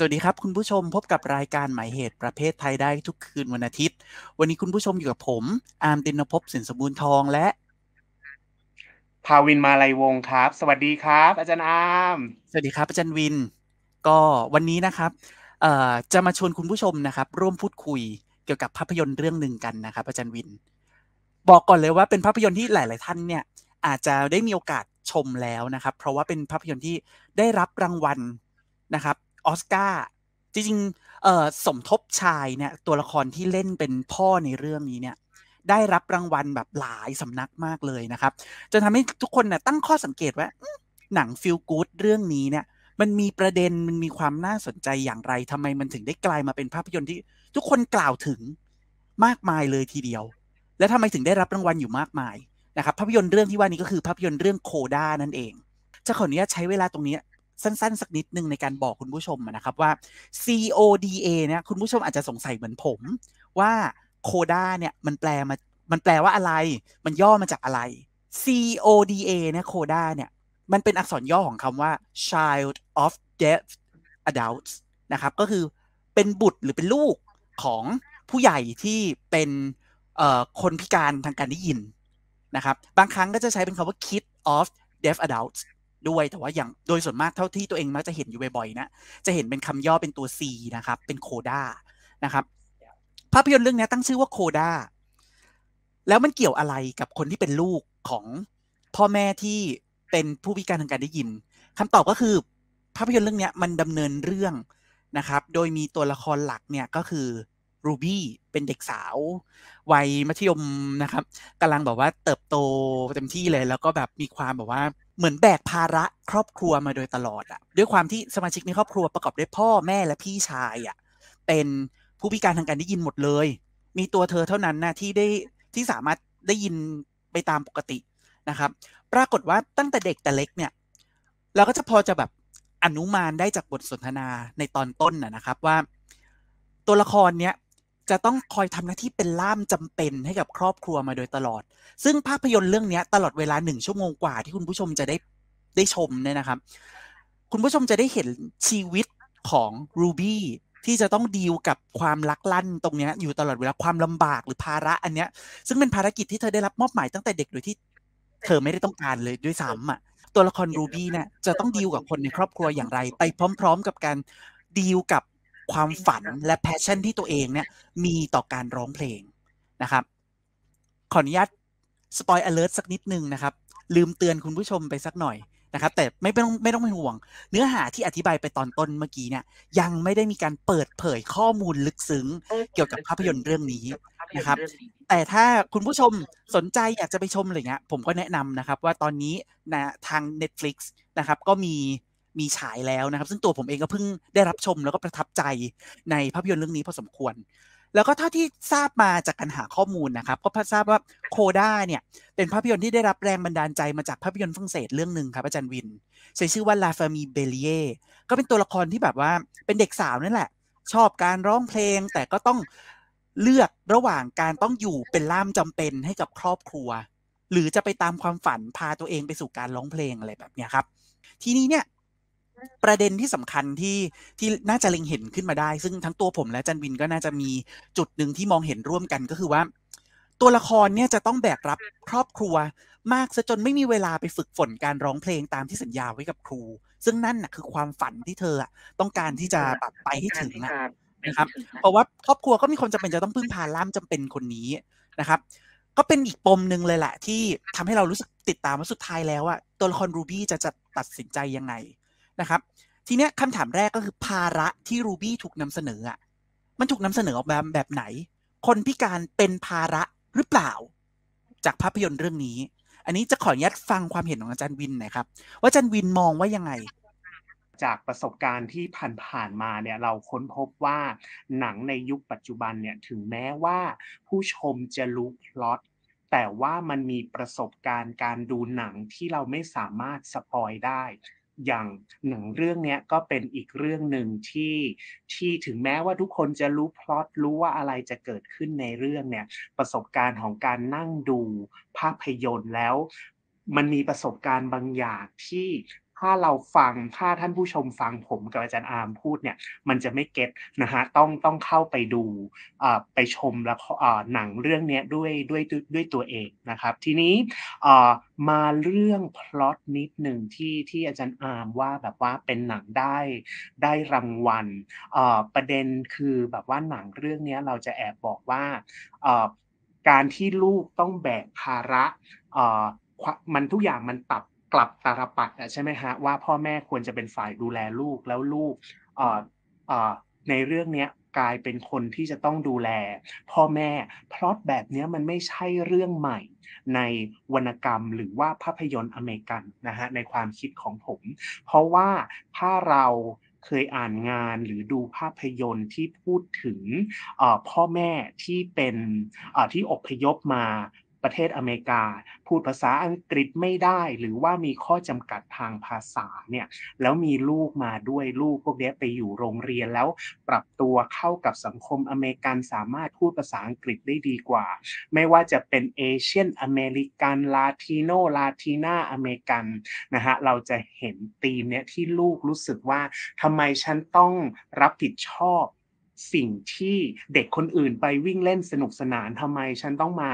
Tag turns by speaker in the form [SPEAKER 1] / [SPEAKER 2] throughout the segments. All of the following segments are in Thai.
[SPEAKER 1] สวัสดีครับ คุณผู้ชมพบกับรายการหมายเหตุประเภทไทยได้ทุกคืนวันอาทิตย์ วันนี้คุณผู้ชมอยู่กับผม อาร์มตินภพสินสมบูรณ์ทองและ
[SPEAKER 2] ภาวินมาลัยวงศ์ครับ สวัสดีครับ อาจารย์อาร์ม
[SPEAKER 1] สวัสดีครับอาจารย์วิน ก็วันนี้นะครับเอ่อจะมาชวนคุณผู้ชมนะครับ ร่วมพูดคุยเกี่ยวกับภาพยนตร์เรื่องหนึ่งกันนะครับ อาจารย์วิน บอกก่อนเลยว่าเป็นภาพยนตร์ที่หลาย ๆ ท่านเนี่ย อาจจะได้มีโอกาสชมแล้วนะครับ เพราะว่าเป็นภาพยนตร์ที่ได้รับรางวัลนะครับ ออสการ์จริงๆเอ่อสมทบชายเนี่ยตัวละครที่เล่นเป็นพ่อในเรื่องนี้เนี่ยได้รับรางวัลแบบหลายสำนักมากเลยนะครับจนทำให้ทุกคนเนี่ยตั้งข้อสังเกตว่าหนังฟิลกู๊ดเรื่องนี้เนี่ยมันมีประเด็นมันมีความน่าสนใจอย่างไรทำไมมันถึงได้กลายมาเป็นภาพยนตร์ที่ทุกคนกล่าวถึงมากมายเลยทีเดียว และทำไมถึงได้รับรางวัลอยู่มากมายนะครับภาพยนตร์เรื่องที่ว่านี้ก็คือภาพยนตร์เรื่องโคด้านั่นเอง จะขออนุญาตใช้เวลาตรงนี้ สั้นๆ สักนิดนึงในการบอกคุณผู้ชมนะครับว่า CODA เนี่ยคุณผู้ชมอาจจะสงสัยเหมือนผม ว่าโคด้าเนี่ยมันแปลมามันแปลว่าอะไร มันย่อมาจากอะไร CODA เนี่ยโคด้าเนี่ยมันเป็นอักษรย่อของคำว่า Child of Deaf Adults นะครับ ก็คือเป็นบุตรหรือเป็นลูกของผู้ใหญ่ที่เป็นคนพิการทางการได้ยินนะครับ บางครั้งก็จะใช้เป็นคำว่า Kid of Deaf Adults ด้วยแต่ว่าอย่างโดยส่วนมากเท่าที่ตัวเองมักจะเห็นอยู่บ่อยๆนะจะเห็นเป็นคำย่อเป็นตัว C นะครับ เป็นโคด้านะครับภาพยนตร์เรื่องนี้ตั้งชื่อว่าโคด้าแล้วมันเกี่ยวอะไรกับคนที่เป็นลูกของพ่อแม่ที่เป็นผู้พิการทางการได้ยินคำตอบก็คือภาพยนตร์เรื่องนี้มันดำเนินเรื่องนะครับ โดยมีตัวละครหลักเนี่ยก็คือรูบี้เป็นเด็กสาว วัยมัธยมนะครับกำลังแบบว่าเติบโตเต็มที่เลย แล้วก็แบบมีความแบบว่า เหมือนแบกภาระครอบครัวมาโดยตลอดอะด้วยความที่สมาชิกในครอบครัวประกอบด้วยพ่อแม่และพี่ชายอะเป็นผู้พิการทางการได้ยินหมดเลย มีตัวเธอเท่านั้นนะที่ได้ที่สามารถได้ยินไปตามปกตินะครับ ปรากฏว่าตั้งแต่เด็กแต่เล็กเนี่ย เราก็จะพอจะแบบอนุมานได้จากบทสนทนาในตอนต้นนะนะครับว่า ตัวละครเนี้ย จะต้องคอยทำหน้าที่เป็นล่ามจำเป็นให้กับครอบครัวมาโดยตลอด ซึ่งภาพยนตร์เรื่องนี้ตลอดเวลาหนึ่งชั่วโมงกว่าที่คุณผู้ชมจะได้ได้ชมเนี่ยนะครับ คุณผู้ชมจะได้เห็นชีวิตของรูบี้ที่จะต้องดีลกับความลักลั่นตรงนี้อยู่ตลอดเวลาความลำบากหรือภาระอันเนี้ย ซึ่งเป็นภารกิจที่เธอได้รับมอบหมายตั้งแต่เด็กโดยที่ เธอไม่ได้ต้องการเลยด้วยซ้ำอะ ตัวละครรูบี้เนี่ยจะต้องดีลกับคนในครอบครัวอย่างไร ไปพร้อม ๆ กับการดีลกับ ความฝันและ passion ที่ตัวเองเนี่ยมีต่อการร้องเพลงนะครับ ขออนุญาตสปอยอเลอร์สักนิดนึงนะครับ ลืมเตือนคุณผู้ชมไปสักหน่อยนะครับ แต่ไม่ต้องไม่ต้องเป็นห่วง เนื้อหาที่อธิบายไปตอนต้นเมื่อกี้เนี่ย ยังไม่ได้มีการเปิดเผยข้อมูลลึกซึ้งเกี่ยวกับภาพยนตร์เรื่องนี้นะครับ แต่ถ้าคุณผู้ชมสนใจอยากจะไปชมอะไรเงี้ยผมก็แนะนำนะครับ ว่าตอนนี้นะทาง Netflix นะครับ ก็มี มีฉายแล้วนะครับ ซึ่งตัวผมเองก็เพิ่งได้รับชมแล้วก็ประทับใจในภาพยนตร์เรื่องนี้พอสมควร แล้วก็เท่าที่ทราบมาจากการหาข้อมูลนะครับก็ทราบว่าโคด้าเนี่ยเป็นภาพยนตร์ที่ได้รับแรงบันดาลใจมาจากภาพยนตร์ฝรั่งเศสเรื่องหนึ่งครับอาจารย์วินใช้ชื่อว่า La Famille Bélier ก็เป็นตัวละครที่แบบว่าเป็นเด็กสาวนั่นแหละ ชอบการร้องเพลงแต่ก็ต้องเลือกระหว่างการต้องอยู่เป็นล่ามจำเป็นให้กับครอบครัว หรือจะไปตามความฝันพาตัวเองไปสู่การร้องเพลงอะไรแบบนี้ครับ ทีนี้เนี่ย ประเด็นที่สำคัญที่ที่น่าจะเล็งเห็นขึ้นมาได้ ซึ่งทั้งตัวผมและจันวินก็น่าจะมีจุดหนึ่งที่มองเห็นร่วมกันก็คือว่า ตัวละครเนี่ยจะต้องแบกรับครอบครัวมากซะจนไม่มีเวลาไปฝึกฝนการร้องเพลงตามที่สัญญาไว้กับครู ซึ่งนั่นน่ะคือความฝันที่เธอต้องการที่จะแบบไปให้ถึงนะครับ เพราะว่าครอบครัวก็มีคนจำเป็นจะต้องพึ่งพาล่ามจำเป็นคนนี้นะครับ ก็เป็นอีกปมหนึ่งเลยแหละที่ทำให้เรารู้สึกติดตามว่าสุดท้ายแล้วอะตัวละครรูบี้จะจะตัดสินใจยังไง นะครับทีเนี้ยคำถามแรกก็คือภาระที่รูบี้ถูกนำเสนออะมันถูกนำเสนอออกแบบแบบไหน คนพิการเป็นภาระหรือเปล่า จากภาพยนตร์เรื่องนี้ อันนี้จะขออนุญาตฟังความเห็นของอาจารย์วินหน่อยครับ ว่าอาจารย์วินมองว่ายังไง
[SPEAKER 2] จากประสบการณ์ที่ผ่านๆมาเนี่ยเราค้นพบว่าหนังในยุคปัจจุบันเนี่ยถึงแม้ว่าผู้ชมจะรู้พล็อตแต่ว่ามันมีประสบการณ์การดูหนังที่เราไม่สามารถ spoil ได้ อย่างหนังเรื่องนี้ก็เป็นอีกเรื่องหนึ่งที่ที่ถึงแม้ว่าทุกคนจะรู้พล็อตรู้ว่าอะไรจะเกิดขึ้นในเรื่องเนี่ยประสบการณ์ของการนั่งดูภาพยนตร์แล้ว มันมีประสบการณ์บางอย่างที่ ถ้าเราฟังถ้าท่านผู้ชมฟังผมกับอาจารย์อาร์มพูดเนี่ย มันจะไม่ get นะฮะต้องต้องเข้าไปดูไปชมแล้วหนังเรื่องนี้ด้วยด้วยด้วยตัวเองนะครับ ทีนี้มาเรื่องพล็อตนิดหนึ่งที่ที่อาจารย์อาร์มว่าแบบว่าเป็นหนังได้ได้รางวัลประเด็นคือแบบว่าหนังเรื่องนี้เราจะแอบบอกว่าการที่ลูกต้องแบกภาระมันทุกอย่างมันตับ กลับตาลปัดใช่ไหมฮะว่าพ่อแม่ควรจะเป็นฝ่ายดูแลลูกแล้วลูกในเรื่องนี้กลายเป็นคนที่จะต้องดูแล พ่อแม่พล็อตแบบนี้มันไม่ใช่เรื่องใหม่ ในวรรณกรรมหรือว่าภาพยนตร์อเมริกันนะฮะในความคิดของผม เพราะว่าถ้าเราเคยอ่านงานหรือดูภาพยนตร์ที่พูดถึงพ่อแม่ที่เป็นที่อพยพมา ประเทศอเมริกา พูดภาษาอังกฤษไม่ได้ หรือว่ามีข้อจำกัดทางภาษาเนี่ยแล้วมีลูกมาด้วยลูกพวกนี้ไปอยู่โรงเรียนแล้วปรับตัวเข้ากับสังคมอเมริกันสามารถพูดภาษาอังกฤษได้ดีกว่า ไม่ว่าจะเป็น Asian American Latinoลาตินาอเมริกันนะฮะเราจะเห็นธีมเนี้ยที่ลูกรู้สึกว่าทำไมฉันต้องรับผิดชอบ สิ่งที่เด็กคนอื่นไปวิ่งเล่นสนุกสนานทำไมฉันต้องมา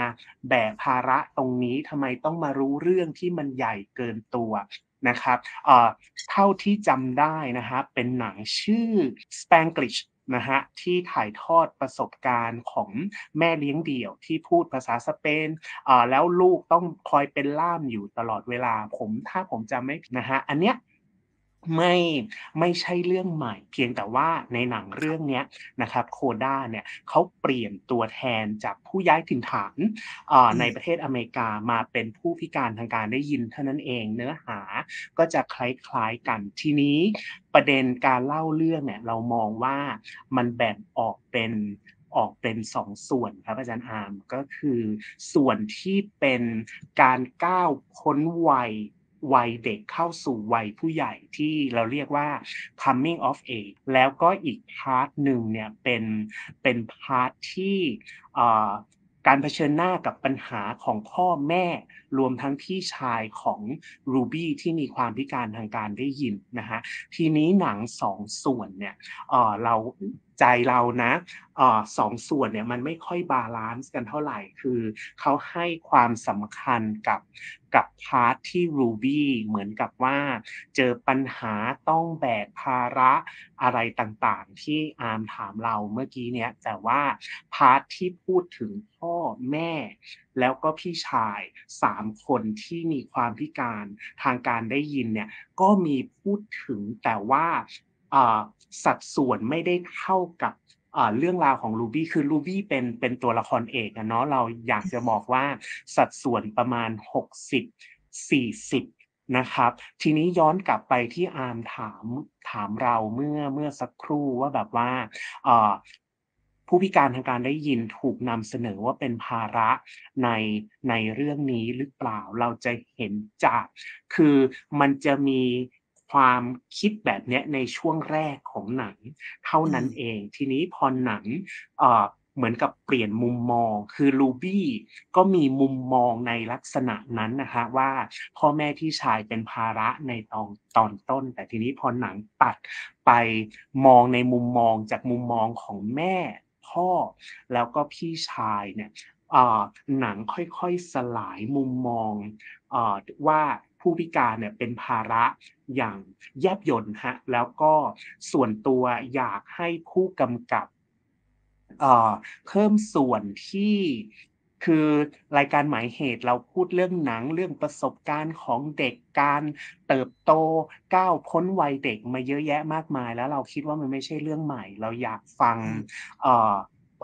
[SPEAKER 2] แบกภาระตรงนี้ทำไมต้องมารู้เรื่องที่มันใหญ่เกินตัวนะครับเท่าที่จำได้นะครับเป็นหนังชื่อ Spanglish นะฮะที่ถ่ายทอดประสบการณ์ของแม่เลี้ยงเดี่ยวที่พูดภาษาสเปนแล้วลูกต้องคอยเป็นล่ามอยู่ตลอดเวลาผมถ้าผมจำไม่ผิดนะฮะอันเนี้ย ไม่ไม่ใช่เรื่องใหม่ เพียงแต่ว่าในหนังเรื่องนี้นะครับโคด้าเนี่ยเขาเปลี่ยนตัวแทนจากผู้ย้ายถิ่นฐานในประเทศอเมริกามาเป็นผู้พิการทางการได้ยินเท่านั้นเองเนื้อหาก็จะคล้ายๆกันทีนี้ประเด็นการเล่าเรื่องเนี่ยเรามองว่ามันแบ่งออกเป็นออกเป็นสองส่วนครับอาจารย์อาร์มก็คือส่วนที่เป็นการก้าวพ้นวัย วัยเด็กเข้าสู่วัยผู้ใหญ่ที่เราเรียกว่า coming of age แล้วก็อีก part หนึ่งเนี่ยเป็นเป็น part ที่การเผชิญหน้ากับปัญหาของพ่อแม่ รวมทั้งพี่ชายของรูบี้ที่มีความพิการทางการได้ยินนะฮะทีนี้หนังสองส่วนเนี่ยเรา ใจเรานะสองส่วนเนี่ยมันไม่ค่อย balance กันเท่าไหร่ คือเขาให้ความสำคัญกับกับพาร์ทที่ Ruby เหมือนกับว่า เจอปัญหาต้องแบกภาระอะไรต่างๆ ที่อาร์มถามเราเมื่อกี้เนี้ยแต่ว่า part ที่พูดถึงพ่อแม่ แล้วก็พี่ชายสามคนที่มีความพิการทางการได้ยินเนี่ยก็มีพูดถึงแต่ว่า สัดส่วนไม่ได้เท่ากับเรื่องราวของลูบี้คือลูบี้เป็นเป็นตัวละครเอกนะเนาะเราอยากจะบอกว่าสัดส่วนประมาณ 60 40 นะครับ ทีนี้ย้อนกลับไปที่อาร์มถามถามเราเมื่อเมื่อสักครู่ว่าแบบว่าผู้พิการทางการได้ยินถูกนำเสนอว่าเป็นภาระในในเรื่องนี้หรือเปล่าเราจะเห็นจาก คือมันจะมี ความคิดแบบนี้ในช่วงแรกของหนัง เท่านั้นเอง ทีนี้พอหนังเหมือนกับเปลี่ยนมุมมอง คือลูบี้ก็มีมุมมองในลักษณะนั้นนะคะว่าพ่อแม่ที่ชายเป็นภาระในตอนตอนต้น แต่ทีนี้พอหนังตัดไปมองในมุมมองจากมุมมองของแม่พ่อ แล้วก็พี่ชายเนี่ยหนังค่อยๆสลายมุมมองว่า ผู้พิการเนี่ยเป็นภาระอย่างแยบยนฮะแล้วก็ส่วนตัวอยากให้ผู้กำกับเพิ่มส่วนที่คือรายการหมายเหตุเราพูดเรื่องหนังเรื่องประสบการณ์ของเด็กการเติบโตก้าวพ้นวัยเด็กมาเยอะแยะมากมาย แล้วเราคิดว่ามันไม่ใช่เรื่องใหม่ เราอยากฟัง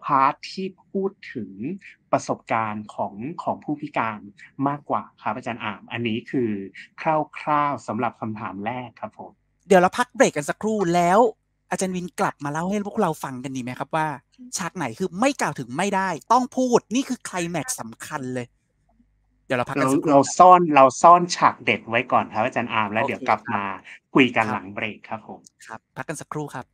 [SPEAKER 2] part ที่พูดถึงประสบการณ์ของของผู้พิการมากกว่าครับอาจารย์อาร์ม อันนี้คือคร่าวๆสำหรับคำถามแรกครับผม
[SPEAKER 1] เดี๋ยวเราพักเบรกกันสักครู่แล้ว อาจารย์วินกลับมาเล่าให้พวกเราฟังกันดีไหมครับว่าฉากไหนคือไม่กล่าวถึงไม่ได้ ต้องพูดนี่คือไคลแม็กซ์สำคัญเลยเดี๋ยวเราพักกันสักครู่
[SPEAKER 2] เราซ่อนเราซ่อนฉากเด็ดไว้ก่อนครับอาจารย์อาร์มแล้วเดี๋ยวกลับมาคุยกันหลังเบรกครับผม
[SPEAKER 1] ครับ พักกันสักครู่ครับ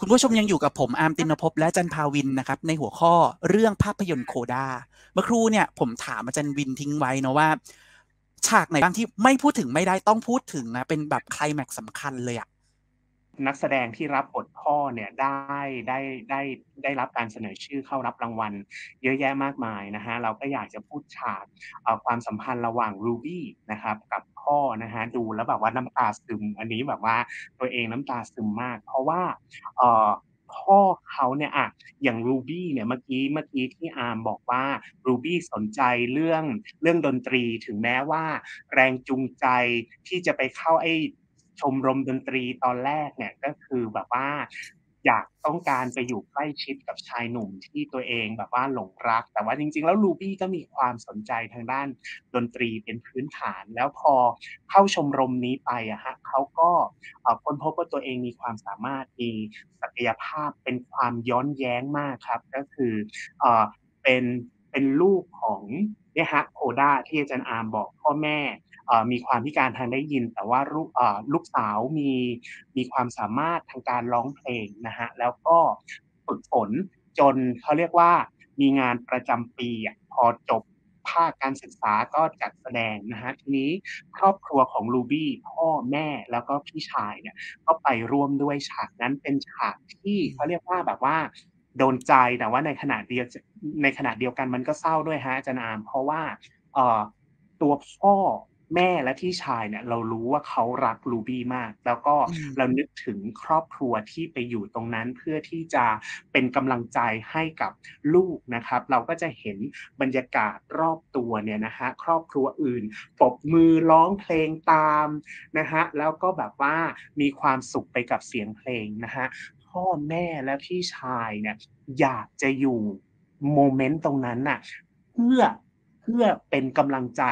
[SPEAKER 1] คุณผู้ชมยังอยู่กับผมอาร์มตินภพและจันพาวินนะครับในหัวข้อเรื่องภาพยนตร์โคดาเมื่อครู่เนี่ยผมถามอาจารย์วินทิ้งไว้นะว่า ฉากไหนบ้างที่ไม่พูดถึงไม่ได้ต้องพูดถึงนะเป็นแบบไคลแม็กสำคัญเลยอะ
[SPEAKER 2] นักแสดงที่รับบทพ่อเนี่ยได้ได้ได้ได้รับการเสนอชื่อเข้ารับรางวัล เยอะแยะมากมายนะฮะเราก็อยากจะพูดฉากความสัมพันธ์ระหว่างรูบี้นะครับกับพ่อนะฮะดูแล้วแบบว่าน้ำตาซึม อันนี้แบบว่าตัวเองน้ำตาซึมมาก เพราะว่าเอ่อพ่อเขาเนี่ยอะอย่างรูบี้เนี่ยเมื่อกี้เมื่อกี้ที่อาร์มบอกว่ารูบี้สนใจเรื่องเรื่องดนตรีถึงแม้ว่า แรงจูงใจที่จะไปเข้าไอ้ ชมรมดนตรีตอนแรกเนี่ยก็คือแบบว่าอยากต้องการไปอยู่ใกล้ชิดกับชายหนุ่มที่ตัวเองแบบว่าหลงรัก แต่ว่าจริง ๆ แล้วลูบี้ก็มีความสนใจทางด้านดนตรีเป็นพื้นฐาน แล้วพอเข้าชมรมนี้ไปอะฮะเขาก็ค้นพบว่าตัวเองมีความสามารถมีศักยภาพเป็นความย้อนแย้งมากครับ ก็คือเออเป็นเป็นลูกของเนี่ยฮะโคด้าที่อาจารย์อาร์มบอกพ่อแม่ มีความพิการทางได้ยิน แต่ว่าลูกลูกสาวมีมีความสามารถทางการร้องเพลงนะฮะแล้วก็ฝึกฝนจนเขาเรียกว่ามีงานประจำปีพอจบภาคการศึกษาก็จัดแสดงนะฮะทีนี้ครอบครัวของลูบี้พ่อแม่แล้วก็พี่ชายเนี่ยก็ไปร่วมด้วยฉากนั้นเป็นฉากที่เขาเรียกว่าแบบว่าโดนใจแต่ว่าในขณะเดียวในขณะเดียวกันมันก็เศร้าด้วยฮะอาจารย์อาม เพราะว่าตัวพ่อ แม่และพี่ชายเนี่ย เรารู้ว่าเขารักลูบี้มาก แล้วก็
[SPEAKER 1] อืม
[SPEAKER 2] เรานึกถึงครอบครัวที่ไปอยู่ตรงนั้นเพื่อที่จะเป็นกำลังใจให้กับลูกนะครับ เราก็จะเห็นบรรยากาศรอบตัวเนี่ยนะฮะครอบครัวอื่นปรบมือร้องเพลงตามนะฮะแล้วก็แบบว่ามีความสุขไปกับเสียงเพลงนะฮะพ่อแม่และพี่ชายเนี่ยอยากจะอยู่โมเมนต์ตรงนั้นน่ะเพื่อเพื่อเป็นกำลังใจ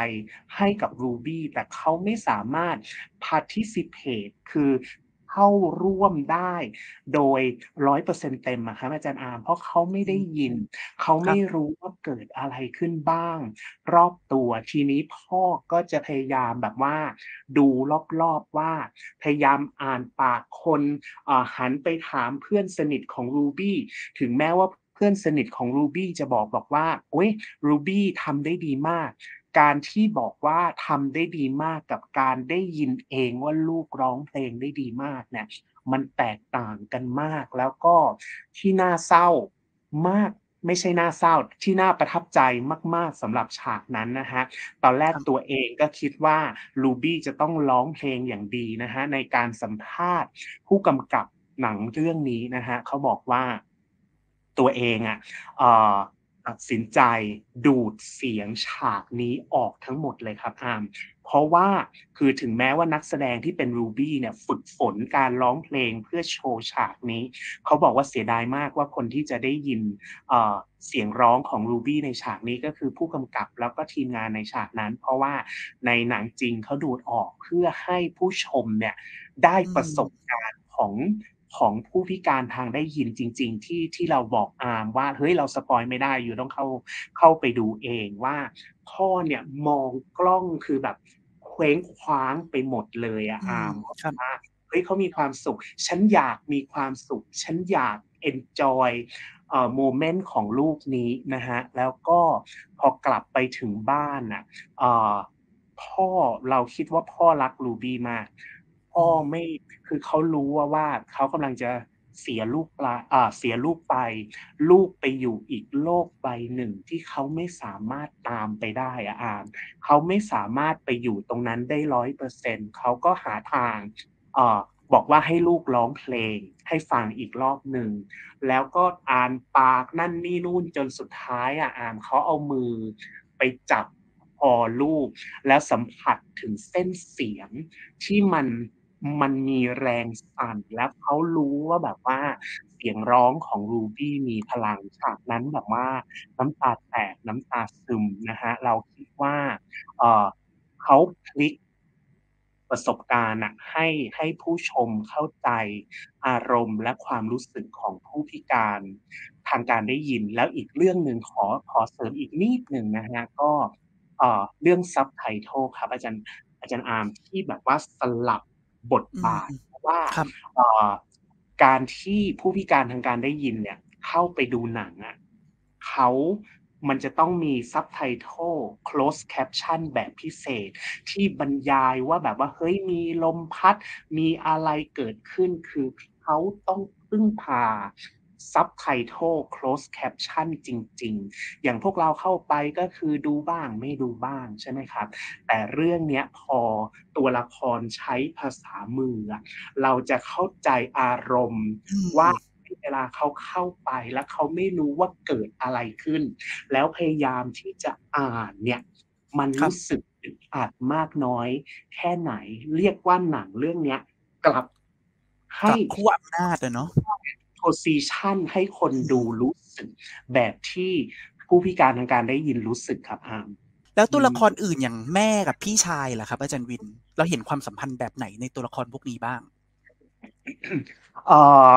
[SPEAKER 2] ให้กับรูบี้แต่เขาไม่สามารถ participate คือเข้าร่วมได้โดยร้อยเปอร์เซ็นเต็มอะครับอาจารย์อาร์มเพราะเขาไม่ได้ยิน เขาไม่รู้ว่าเกิดอะไรขึ้นบ้าง รอบตัวทีนี้พ่อก็จะพยายามแบบว่า ดูรอบๆว่า พยายามอ่านปากคนเอ่อหันไปถามเพื่อนสนิทของรูบี้ถึงแม้ว่า เพื่อนสนิทของรูบี้จะบอกบอกว่าโอ้ยรูบี้ทำได้ดีมาก การที่บอกว่าทำได้ดีมากกับการได้ยินเองว่าลูกร้องเพลงได้ดีมากเนี่ยมันแตกต่างกันมากแล้วก็ที่น่าเศร้ามากไม่ใช่น่าเศร้าที่น่าประทับใจมาก ๆสำหรับฉากนั้นนะฮะตอนแรก
[SPEAKER 1] ครับ
[SPEAKER 2] ตัวเองก็คิดว่าลูบี้จะต้องร้องเพลงอย่างดีนะฮะในการสัมภาษณ์ผู้กำกับหนังเรื่องนี้นะฮะเขาบอกว่า ตัวเองอะตัดสินใจดูดเสียงฉากนี้ออกทั้งหมดเลยครับอาม เพราะว่าคือถึงแม้ว่านักแสดงที่เป็นรูบี้เนี่ยฝึกฝนการร้องเพลงเพื่อโชว์ฉากนี้ เขาบอกว่าเสียดายมากว่าคนที่จะได้ยินเสียงร้องของรูบี้ในฉากนี้ก็คือผู้กำกับแล้วก็ทีมงานในฉากนั้น เพราะว่าในหนังจริงเขาดูดออกเพื่อให้ผู้ชมเนี่ยได้ประสบการณ์ของ ของผู้พิการทางได้ยินจริง ๆ ที่ที่เราบอกอามว่าเฮ้ยเราสปอยไม่ได้อยู่ต้องเข้าเข้าไปดูเองว่าพ่อเนี่ยมองกล้องคือแบบเคว้งคว้างไปหมดเลยอะอาม
[SPEAKER 1] ครับ
[SPEAKER 2] ว่าเฮ้ยเขามีความสุข ฉันอยากมีความสุข ฉันอยาก enjoy เอ่อโมเมนต์ของลูกนี้นะฮะแล้วก็พอกลับไปถึงบ้านน่ะเอ่อพ่อเราคิดว่าพ่อรักลูบี้มาก พ่อไม่คือเขารู้ว่าว่าเขากำลังจะเสียลูกปลาอ่าเสียลูกไป ลูกไปอยู่อีกโลกใบหนึ่งที่เขาไม่สามารถตามไปได้อะอามเขาไม่สามารถไปอยู่ตรงนั้นได้ร้อยเปอร์เซ็นเขาก็หาทางอ่อบอกว่าให้ลูกร้องเพลงให้ฟังอีกรอบหนึ่ง แล้วก็อ่านปากนั่นนี่นู่นจนสุดท้ายอะอามเขาเอามือไปจับคอลูก แล้วสัมผัสถึงเส้นเสียงที่มัน มันมีแรงสั่น แล้วเขารู้ว่าแบบว่าเสียงร้องของรูบี้มีพลังฉากนั้นแบบว่าน้ำตาแตกน้ำตาซึมนะฮะเราคิดว่าเออเขาพลิกประสบการณ์ให้ให้ผู้ชมเข้าใจอารมณ์และความรู้สึกของผู้พิการทางการได้ยิน แล้วอีกเรื่องหนึ่งขอขอเสริมอีกนิดหนึ่งนะฮะก็เออเรื่อง Subtitle ครับอาจารย์อาจารย์อาร์มที่แบบว่าสลับ บทบาท
[SPEAKER 1] อืม
[SPEAKER 2] เพราะว่า
[SPEAKER 1] ครับ
[SPEAKER 2] เอ่อการที่ผู้พิการทางการได้ยินเนี่ย เข้าไปดูหนังอะเขามันจะต้องมีซับไตเติล close caption แบบพิเศษ ที่บรรยายว่าแบบว่า เฮ้ยมีลมพัด มีอะไรเกิดขึ้นคือเขาต้องพึ่งพา ซับไตเติล close caption จริง ๆ อย่างพวกเราเข้าไปก็คือดูบ้างไม่ดูบ้างใช่ไหมครับ แต่เรื่องเนี้ยพอตัวละครใช้ภาษามืออะเราจะเข้าใจอารมณ์
[SPEAKER 1] อืม
[SPEAKER 2] ว่าเวลาเขาเข้าไปแล้วเขาไม่รู้ว่าเกิดอะไรขึ้น แล้วพยายามที่จะอ่านเนี่ย มัน
[SPEAKER 1] ครับ
[SPEAKER 2] รู้สึกอึดอัดมากน้อย แค่ไหน เรียกว่าหนังเรื่องเนี้ยกลับ
[SPEAKER 1] ก
[SPEAKER 2] ให้
[SPEAKER 1] ลับขั้วอำนาจอะเนาะ
[SPEAKER 2] position ให้คนดูรู้สึก แบบที่ผู้พิการทางการได้ยินรู้สึกครับอาม
[SPEAKER 1] แล้วตัว
[SPEAKER 2] อืม
[SPEAKER 1] ละครอื่นอย่างแม่กับพี่ชายล่ะครับ อาจารย์วิน เราเห็นความสัมพันธ์แบบไหนในตัวละครพวกนี้บ้าง
[SPEAKER 2] เอ่อ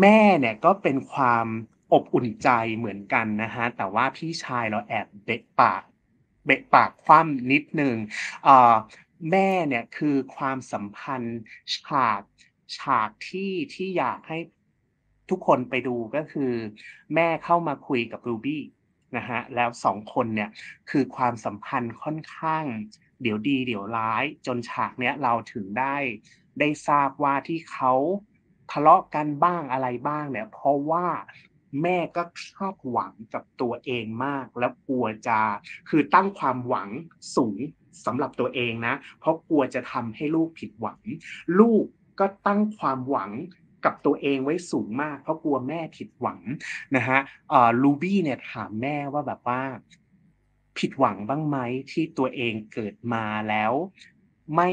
[SPEAKER 2] แม่เนี่ยก็เป็นความอบอุ่นใจเหมือนกันนะฮะ แต่ว่าพี่ชายเราแอบเบะปากเบะปากคว่ำนิดนึงเอ่อแม่เนี่ยคือความสัมพันธ์ฉากฉากที่ที่อยากให้ ทุกคนไปดูก็คือ แม่เข้ามาคุยกับรูบี้นะฮะแล้วสองคนเนี่ยคือความสัมพันธ์ค่อนข้าง เดี๋ยวดีเดี๋ยวร้าย จนฉากเนี้ยเราถึงได้ได้ทราบว่าที่เขาทะเลาะกันบ้างอะไรบ้างเนี่ยเพราะว่าแม่ก็คาดหวังกับตัวเองมาก แล้วกลัวจะคือตั้งความหวังสูงสำหรับตัวเองนะ เพราะกลัวจะทำให้ลูกผิดหวัง ลูกก็ตั้งความหวัง กับตัวเองไว้สูงมาก เพราะกลัวแม่ผิดหวังนะฮะลูบี้เนี่ยถามแม่ว่าแบบว่า ผิดหวังบ้างไหมที่ตัวเองเกิดมาแล้วไม่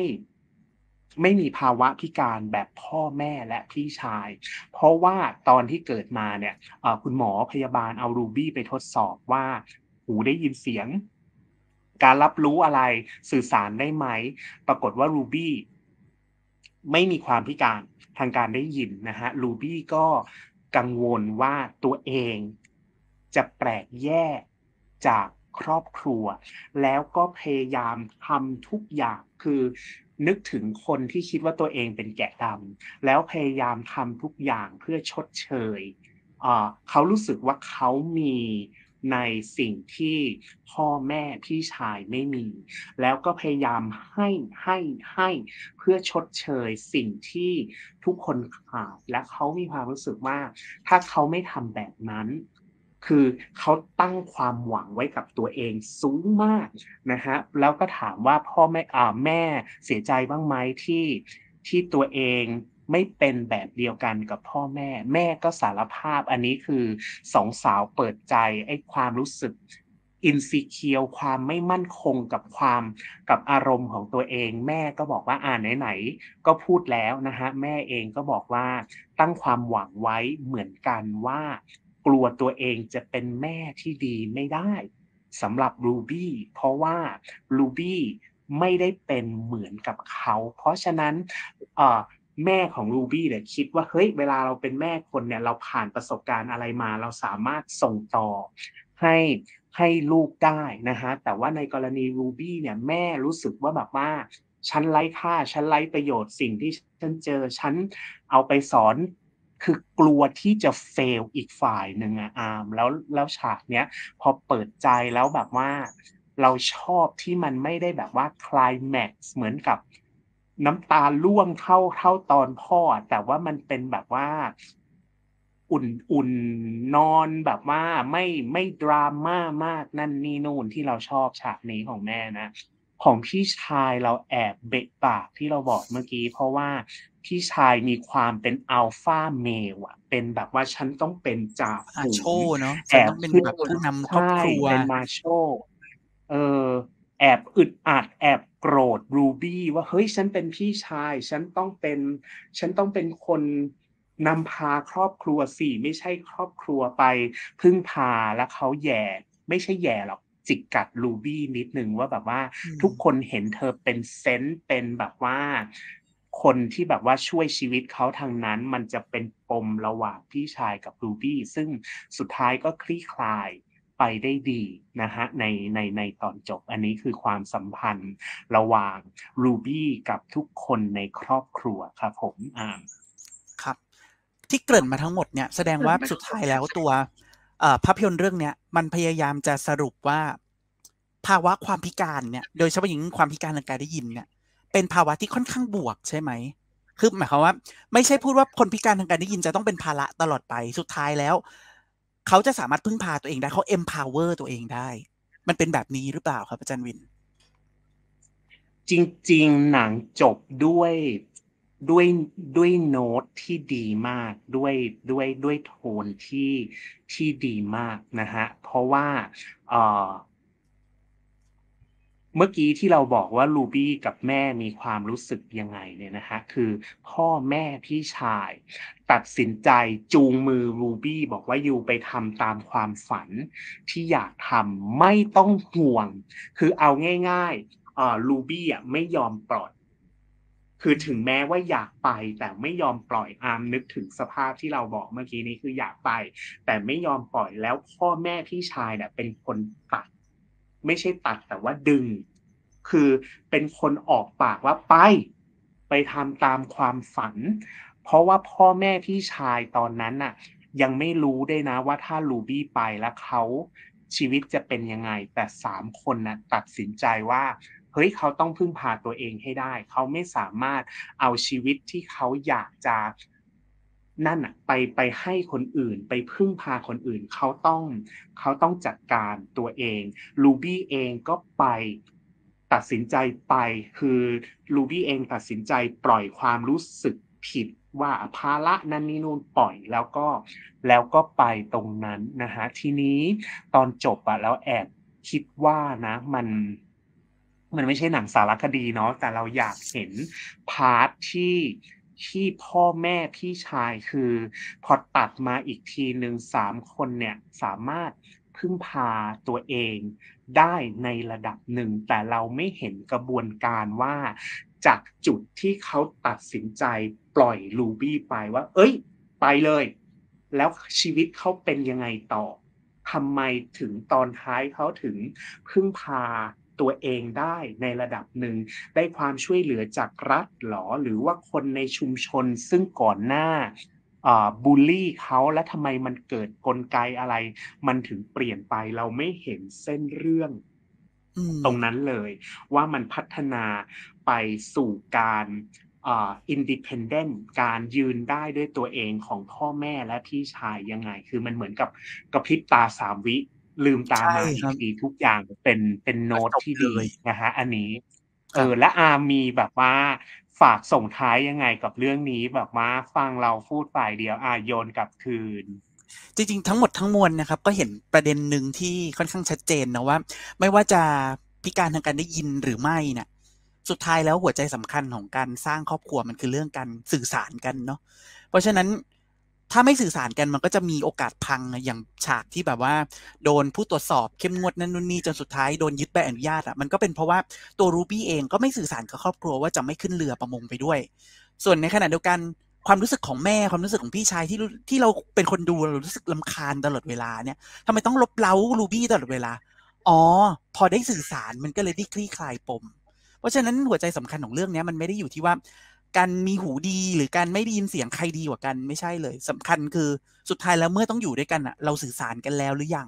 [SPEAKER 2] ไม่มีภาวะพิการแบบพ่อแม่และพี่ชาย เพราะว่าตอนที่เกิดมาเนี่ยคุณหมอพยาบาลเอารูบี้ไปทดสอบว่า หูได้ยินเสียง การรับรู้อะไรสื่อสารได้ไหม ปรากฏว่ารูบี้ ไม่มีความพิการทางการได้ยินนะฮะรูบี้ก็กังวลว่าตัวเองจะแปลกแยกจากครอบครัว แล้วก็พยายามทำทุกอย่างคือนึกถึงคนที่คิดว่าตัวเองเป็นแกะดำแล้วพยายามทำทุกอย่างเพื่อชดเชย เขารู้สึกว่าเขามี ในสิ่งที่พ่อแม่พี่ชายไม่มี แล้วก็พยายามให้ให้ให้เพื่อชดเชยสิ่งที่ทุกคนขาดและเขามีความรู้สึกว่า ถ้าเขาไม่ทำแบบนั้น คือเขาตั้งความหวังไว้กับตัวเองสูงมากนะฮะแล้วก็ถามว่าพ่อแม่อ่าแม่เสียใจบ้างไหมที่ที่ตัวเอง ไม่เป็นแบบเดียวกันกับพ่อแม่ แม่ก็สารภาพอันนี้คือสองสาวเปิดใจไอ้ความรู้สึกอินซีเคียวความไม่มั่นคงกับความกับอารมณ์ของตัวเอง แม่ก็บอกว่าอ่านไหนๆก็พูดแล้วนะฮะแม่เองก็บอกว่าตั้งความหวังไว้เหมือนกันว่า กลัวตัวเองจะเป็นแม่ที่ดีไม่ได้สำหรับรูบี้เพราะว่ารูบี้ไม่ได้เป็นเหมือนกับเขา เพราะฉะนั้นเอ่อ แม่ของรูบี้เนี่ยคิดว่าเฮ้ยเวลาเราเป็นแม่คนเนี่ยเราผ่านประสบการณ์อะไรมา เราสามารถส่งต่อให้ให้ลูกได้นะฮะแต่ว่าในกรณีรูบี้เนี่ยแม่รู้สึกว่าแบบว่าฉันไร้ค่าฉันไร้ประโยชน์สิ่งที่ฉันเจอฉันเอาไปสอนคือกลัวที่จะเฟลอีกฝ่ายหนึ่งอะอามแล้วแล้วฉากเนี้ยพอเปิดใจแล้วแบบว่า เราชอบที่มันไม่ได้แบบว่าคลายแม็กซ์เหมือนกับ น้ำตาล่วงเท่าเท่าตอนพ่ออะแต่ว่ามันเป็นแบบว่าอุ่นอุ่นนอนแบบว่าไม่ไม่ดราม่ามากนั่นนี่นู่นที่เราชอบฉากนี้ของแม่นะ ของพี่ชายเราแอบเบะปากที่เราบอกเมื่อกี้ เพราะว่าพี่ชายมีความเป็นอัลฟาเมลอะเป็นแบบว่าฉันต้องเป็นจ่า
[SPEAKER 1] อา
[SPEAKER 2] ฝู
[SPEAKER 1] โช
[SPEAKER 2] ง
[SPEAKER 1] เนาะ
[SPEAKER 2] แอ
[SPEAKER 1] จะ
[SPEAKER 2] บ
[SPEAKER 1] ต้องเป็น
[SPEAKER 2] ขึ้น
[SPEAKER 1] แบบผู้นำครอบ
[SPEAKER 2] ใช่
[SPEAKER 1] ครัว
[SPEAKER 2] เป็นมาโชเออ แอบอึดอัดแอบโกรธรูบี้ว่าเฮ้ยฉันเป็นพี่ชาย ฉันต้องเป็นฉันต้องเป็นคนนำพาครอบครัวสิไม่ใช่ครอบครัวไป พึ่งพาแล้วเขาแหย่ ไม่ใช่แหย่หรอกจิกกัดรูบี้นิดนึงว่าแบบว่า
[SPEAKER 1] อืม
[SPEAKER 2] ทุกคนเห็นเธอเป็น saint เป็นแบบว่า คนที่แบบว่าช่วยชีวิตเขาทางนั้น มันจะเป็นปมระหว่างพี่ชายกับรูบี้ซึ่งสุดท้ายก็คลี่คลาย ไปได้ดีนะฮะในในในตอนจบอันนี้คือความสัมพันธ์ระหว่างรูบี้กับทุกคนในครอบครัวครับผมอ่า
[SPEAKER 1] ครับ ที่เกริ่นมาทั้งหมดเนี่ยแสดงว่าสุดท้ายแล้วตัวภาพยนตร์เรื่องเนี้ยมันพยายามจะสรุปว่า ภาวะความพิการเนี่ย โดยเฉพาะอย่างความพิการทางการได้ยินเนี่ย เป็นภาวะที่ค่อนข้างบวกใช่ไหมคือหมายความว่า ไม่ใช่พูดว่าคนพิการทางการได้ยินจะต้องเป็นภาระตลอดไปสุดท้ายแล้ว เขาจะสามารถพึ่งพาตัวเองได้เขา empower ตัวเองได้ มันเป็นแบบนี้หรือเปล่าครับอาจารย์วิน
[SPEAKER 2] จริง ๆ หนังจบด้วยด้วยด้วยโน้ตที่ดีมากด้วยด้วยด้วยโทนที่ที่ดีมากนะฮะเพราะว่าเอ่อ เมื่อกี้ที่เราบอกว่าลูบี้กับแม่มีความรู้สึกยังไงเนี่ยนะฮะคือพ่อแม่พี่ชาย ตัดสินใจจูงมือลูบี้บอกว่ายูไปทำตามความฝันที่อยากทำไม่ต้องห่วง คือเอาง่ายๆอ่าลูบี้อะไม่ยอมปล่อยคือถึงแม้ว่าอยากไปแต่ไม่ยอมปล่อยอาร์มนึกถึงสภาพที่เราบอกเมื่อกี้นี้คืออยากไป แต่ไม่ยอมปล่อยแล้วพ่อแม่พี่ชายเนี่ยเป็นคนตัด ไม่ใช่ตัดแต่ว่าดึง คือเป็นคนออกปากว่าไป ไปทำตามความฝัน เพราะว่าพ่อแม่พี่ชายตอนนั้นน่ะ ยังไม่รู้ได้นะว่าถ้าลูบี้ไปแล้วเขาชีวิตจะเป็นยังไง แต่สามคนนะตัดสินใจว่าเฮ้ยเขาต้องพึ่งพาตัวเองให้ได้ เขาไม่สามารถเอาชีวิตที่เขาอยากจะ นั่นอะไปไปให้คนอื่น ไปพึ่งพาคนอื่นเขาต้องเขาต้องจัดการตัวเองลูบี้เองก็ไปตัดสินใจไปคือลูบี้เองตัดสินใจปล่อยความรู้สึกผิดว่าภาระนั้นนี่นู่นปล่อยแล้วก็แล้วก็ไปตรงนั้นนะฮะทีนี้ตอนจบอะแล้วแอบคิดว่านะมันมันไม่ใช่หนังสารคดีเนาะแต่เราอยากเห็น part ที่ ที่พ่อแม่พี่ชายคือ พอตัดมาอีกทีหนึ่งสามคนเนี่ยสามารถพึ่งพาตัวเองได้ในระดับหนึ่ง แต่เราไม่เห็นกระบวนการว่า จากจุดที่เขาตัดสินใจปล่อยรูบี้ไปว่า เอ้ย ไปเลย แล้วชีวิตเขาเป็นยังไงต่อทำไมถึงตอนท้ายเขาถึงพึ่งพา ตัวเองได้ในระดับหนึ่ง ได้ความช่วยเหลือจากรัฐหรอ หรือว่าคนในชุมชนซึ่งก่อนหน้าบูลลี่เขาและทำไมมันเกิดกลไกอะไร มันถึงเปลี่ยนไปเราไม่เห็นเส้นเรื่องตรงนั้นเลย ว่ามันพัฒนาไปสู่การ independent การยืนได้ด้วยตัวเองของพ่อแม่และพี่ชายยังไง คือมันเหมือนกับกระพริบตาสามวิ ลืมตามาอีกทีทุกอย่างเป็นเป็นโน้ตที่ดีนะฮะอันนี้ เออ และอาร์มมีแบบว่าฝากส่งท้ายยังไงกับเรื่องนี้แบบว่าฟังเราพูดฝ่ายเดียวอาโยนกลับคืน
[SPEAKER 1] จริง ๆ ทั้งหมดทั้งมวลนะครับ ก็เห็นประเด็นหนึ่งที่ค่อนข้างชัดเจนนะว่า ไม่ว่าจะพิการทางการได้ยินหรือไม่เนี่ยสุดท้ายแล้วหัวใจสำคัญของการสร้างครอบครัวมันคือเรื่องการสื่อสารกันเนาะเพราะฉะนั้น ถ้าไม่สื่อสารกันมันก็จะมีโอกาสพังอย่างฉากที่แบบว่า โดนผู้ตรวจสอบเข้มงวดนั่นนู่นนี่จนสุดท้ายโดนยึดใบอนุญาตอะมันก็เป็นเพราะว่าตัวรูบี้เองก็ไม่สื่อสารกับครอบครัวว่าจะไม่ขึ้นเรือประมงไปด้วย ส่วนในขณะเดียวกันความรู้สึกของแม่ความรู้สึกของพี่ชายที่ที่เราเป็นคนดูเรารู้สึกลำคาญตลอดเวลาเนี่ยทำไมต้องลบเล้ารูบี้ตลอดเวลาอ๋อ พอได้สื่อสารมันก็เลยได้คลี่คลายปม เพราะฉะนั้นหัวใจสำคัญของเรื่องนี้มันไม่ได้อยู่ที่ว่า การมีหูดีหรือการไม่ได้ยินเสียงใครดีกว่ากันไม่ใช่เลยสำคัญคือสุดท้ายแล้วเมื่อต้องอยู่ด้วยกันอะเราสื่อสารกันแล้วหรือยัง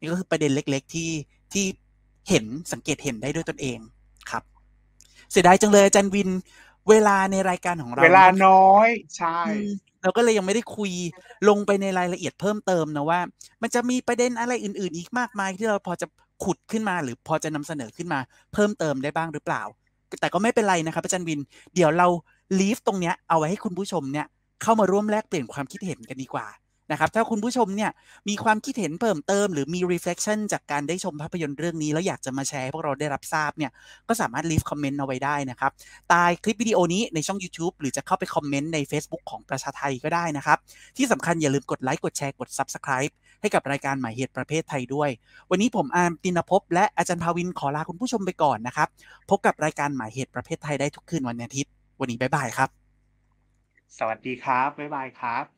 [SPEAKER 1] นี่ก็คือประเด็นเล็ก ๆ ที่ที่เห็นสังเกตเห็นได้ด้วยตนเองครับ เสียดายจังเลยอาจารย์วินเวลาในรายการของเรา
[SPEAKER 2] เวลาน้อยใช่
[SPEAKER 1] เราก็เลยยังไม่ได้คุยลงไปในรายละเอียดเพิ่มเติมนะว่า มันจะมีประเด็นอะไรอื่น ๆ อีกมากมายที่เราพอจะขุดขึ้นมา หรือพอจะนำเสนอขึ้นมา เพิ่มเติมได้บ้างหรือเปล่า แต่ก็ไม่เป็นไรนะครับอาจารย์วิน เดี๋ยวเราลีฟตรงเนี้ยเอาไว้ให้คุณผู้ชมเนี่ยเข้ามาร่วมแลกเปลี่ยนความคิดเห็นกันดีกว่า นะครับถ้าคุณผู้ชมเนี่ยมีความคิดเห็นเพิ่มเติม หรือมี reflection จากการได้ชมภาพยนตร์เรื่องนี้ แล้วอยากจะมาแชร์ให้พวกเราได้รับทราบเนี่ยก็สามารถ leave comment เอาไว้ได้นะครับใต้คลิปวิดีโอนี้ในช่อง YouTube หรือจะเข้าไปคอมเมนต์ใน Facebook ของประชาไทก็ได้นะครับที่สำคัญอย่าลืมกดไลค์กดแชร์กด subscribe ให้กับรายการหมายเหตุประเพทไทยด้วย วันนี้ผมอาร์มติณณภพจ์และอาจารย์ภาวินขอลาคุณผู้ชมไปก่อนนะครับพบกับรายการหมายเหตุประเพทไทยได้ทุกคืนวันอาทิตย์ วันนี้บ๊ายบายครับ
[SPEAKER 2] สวัสดีครับบ๊ายบายครับ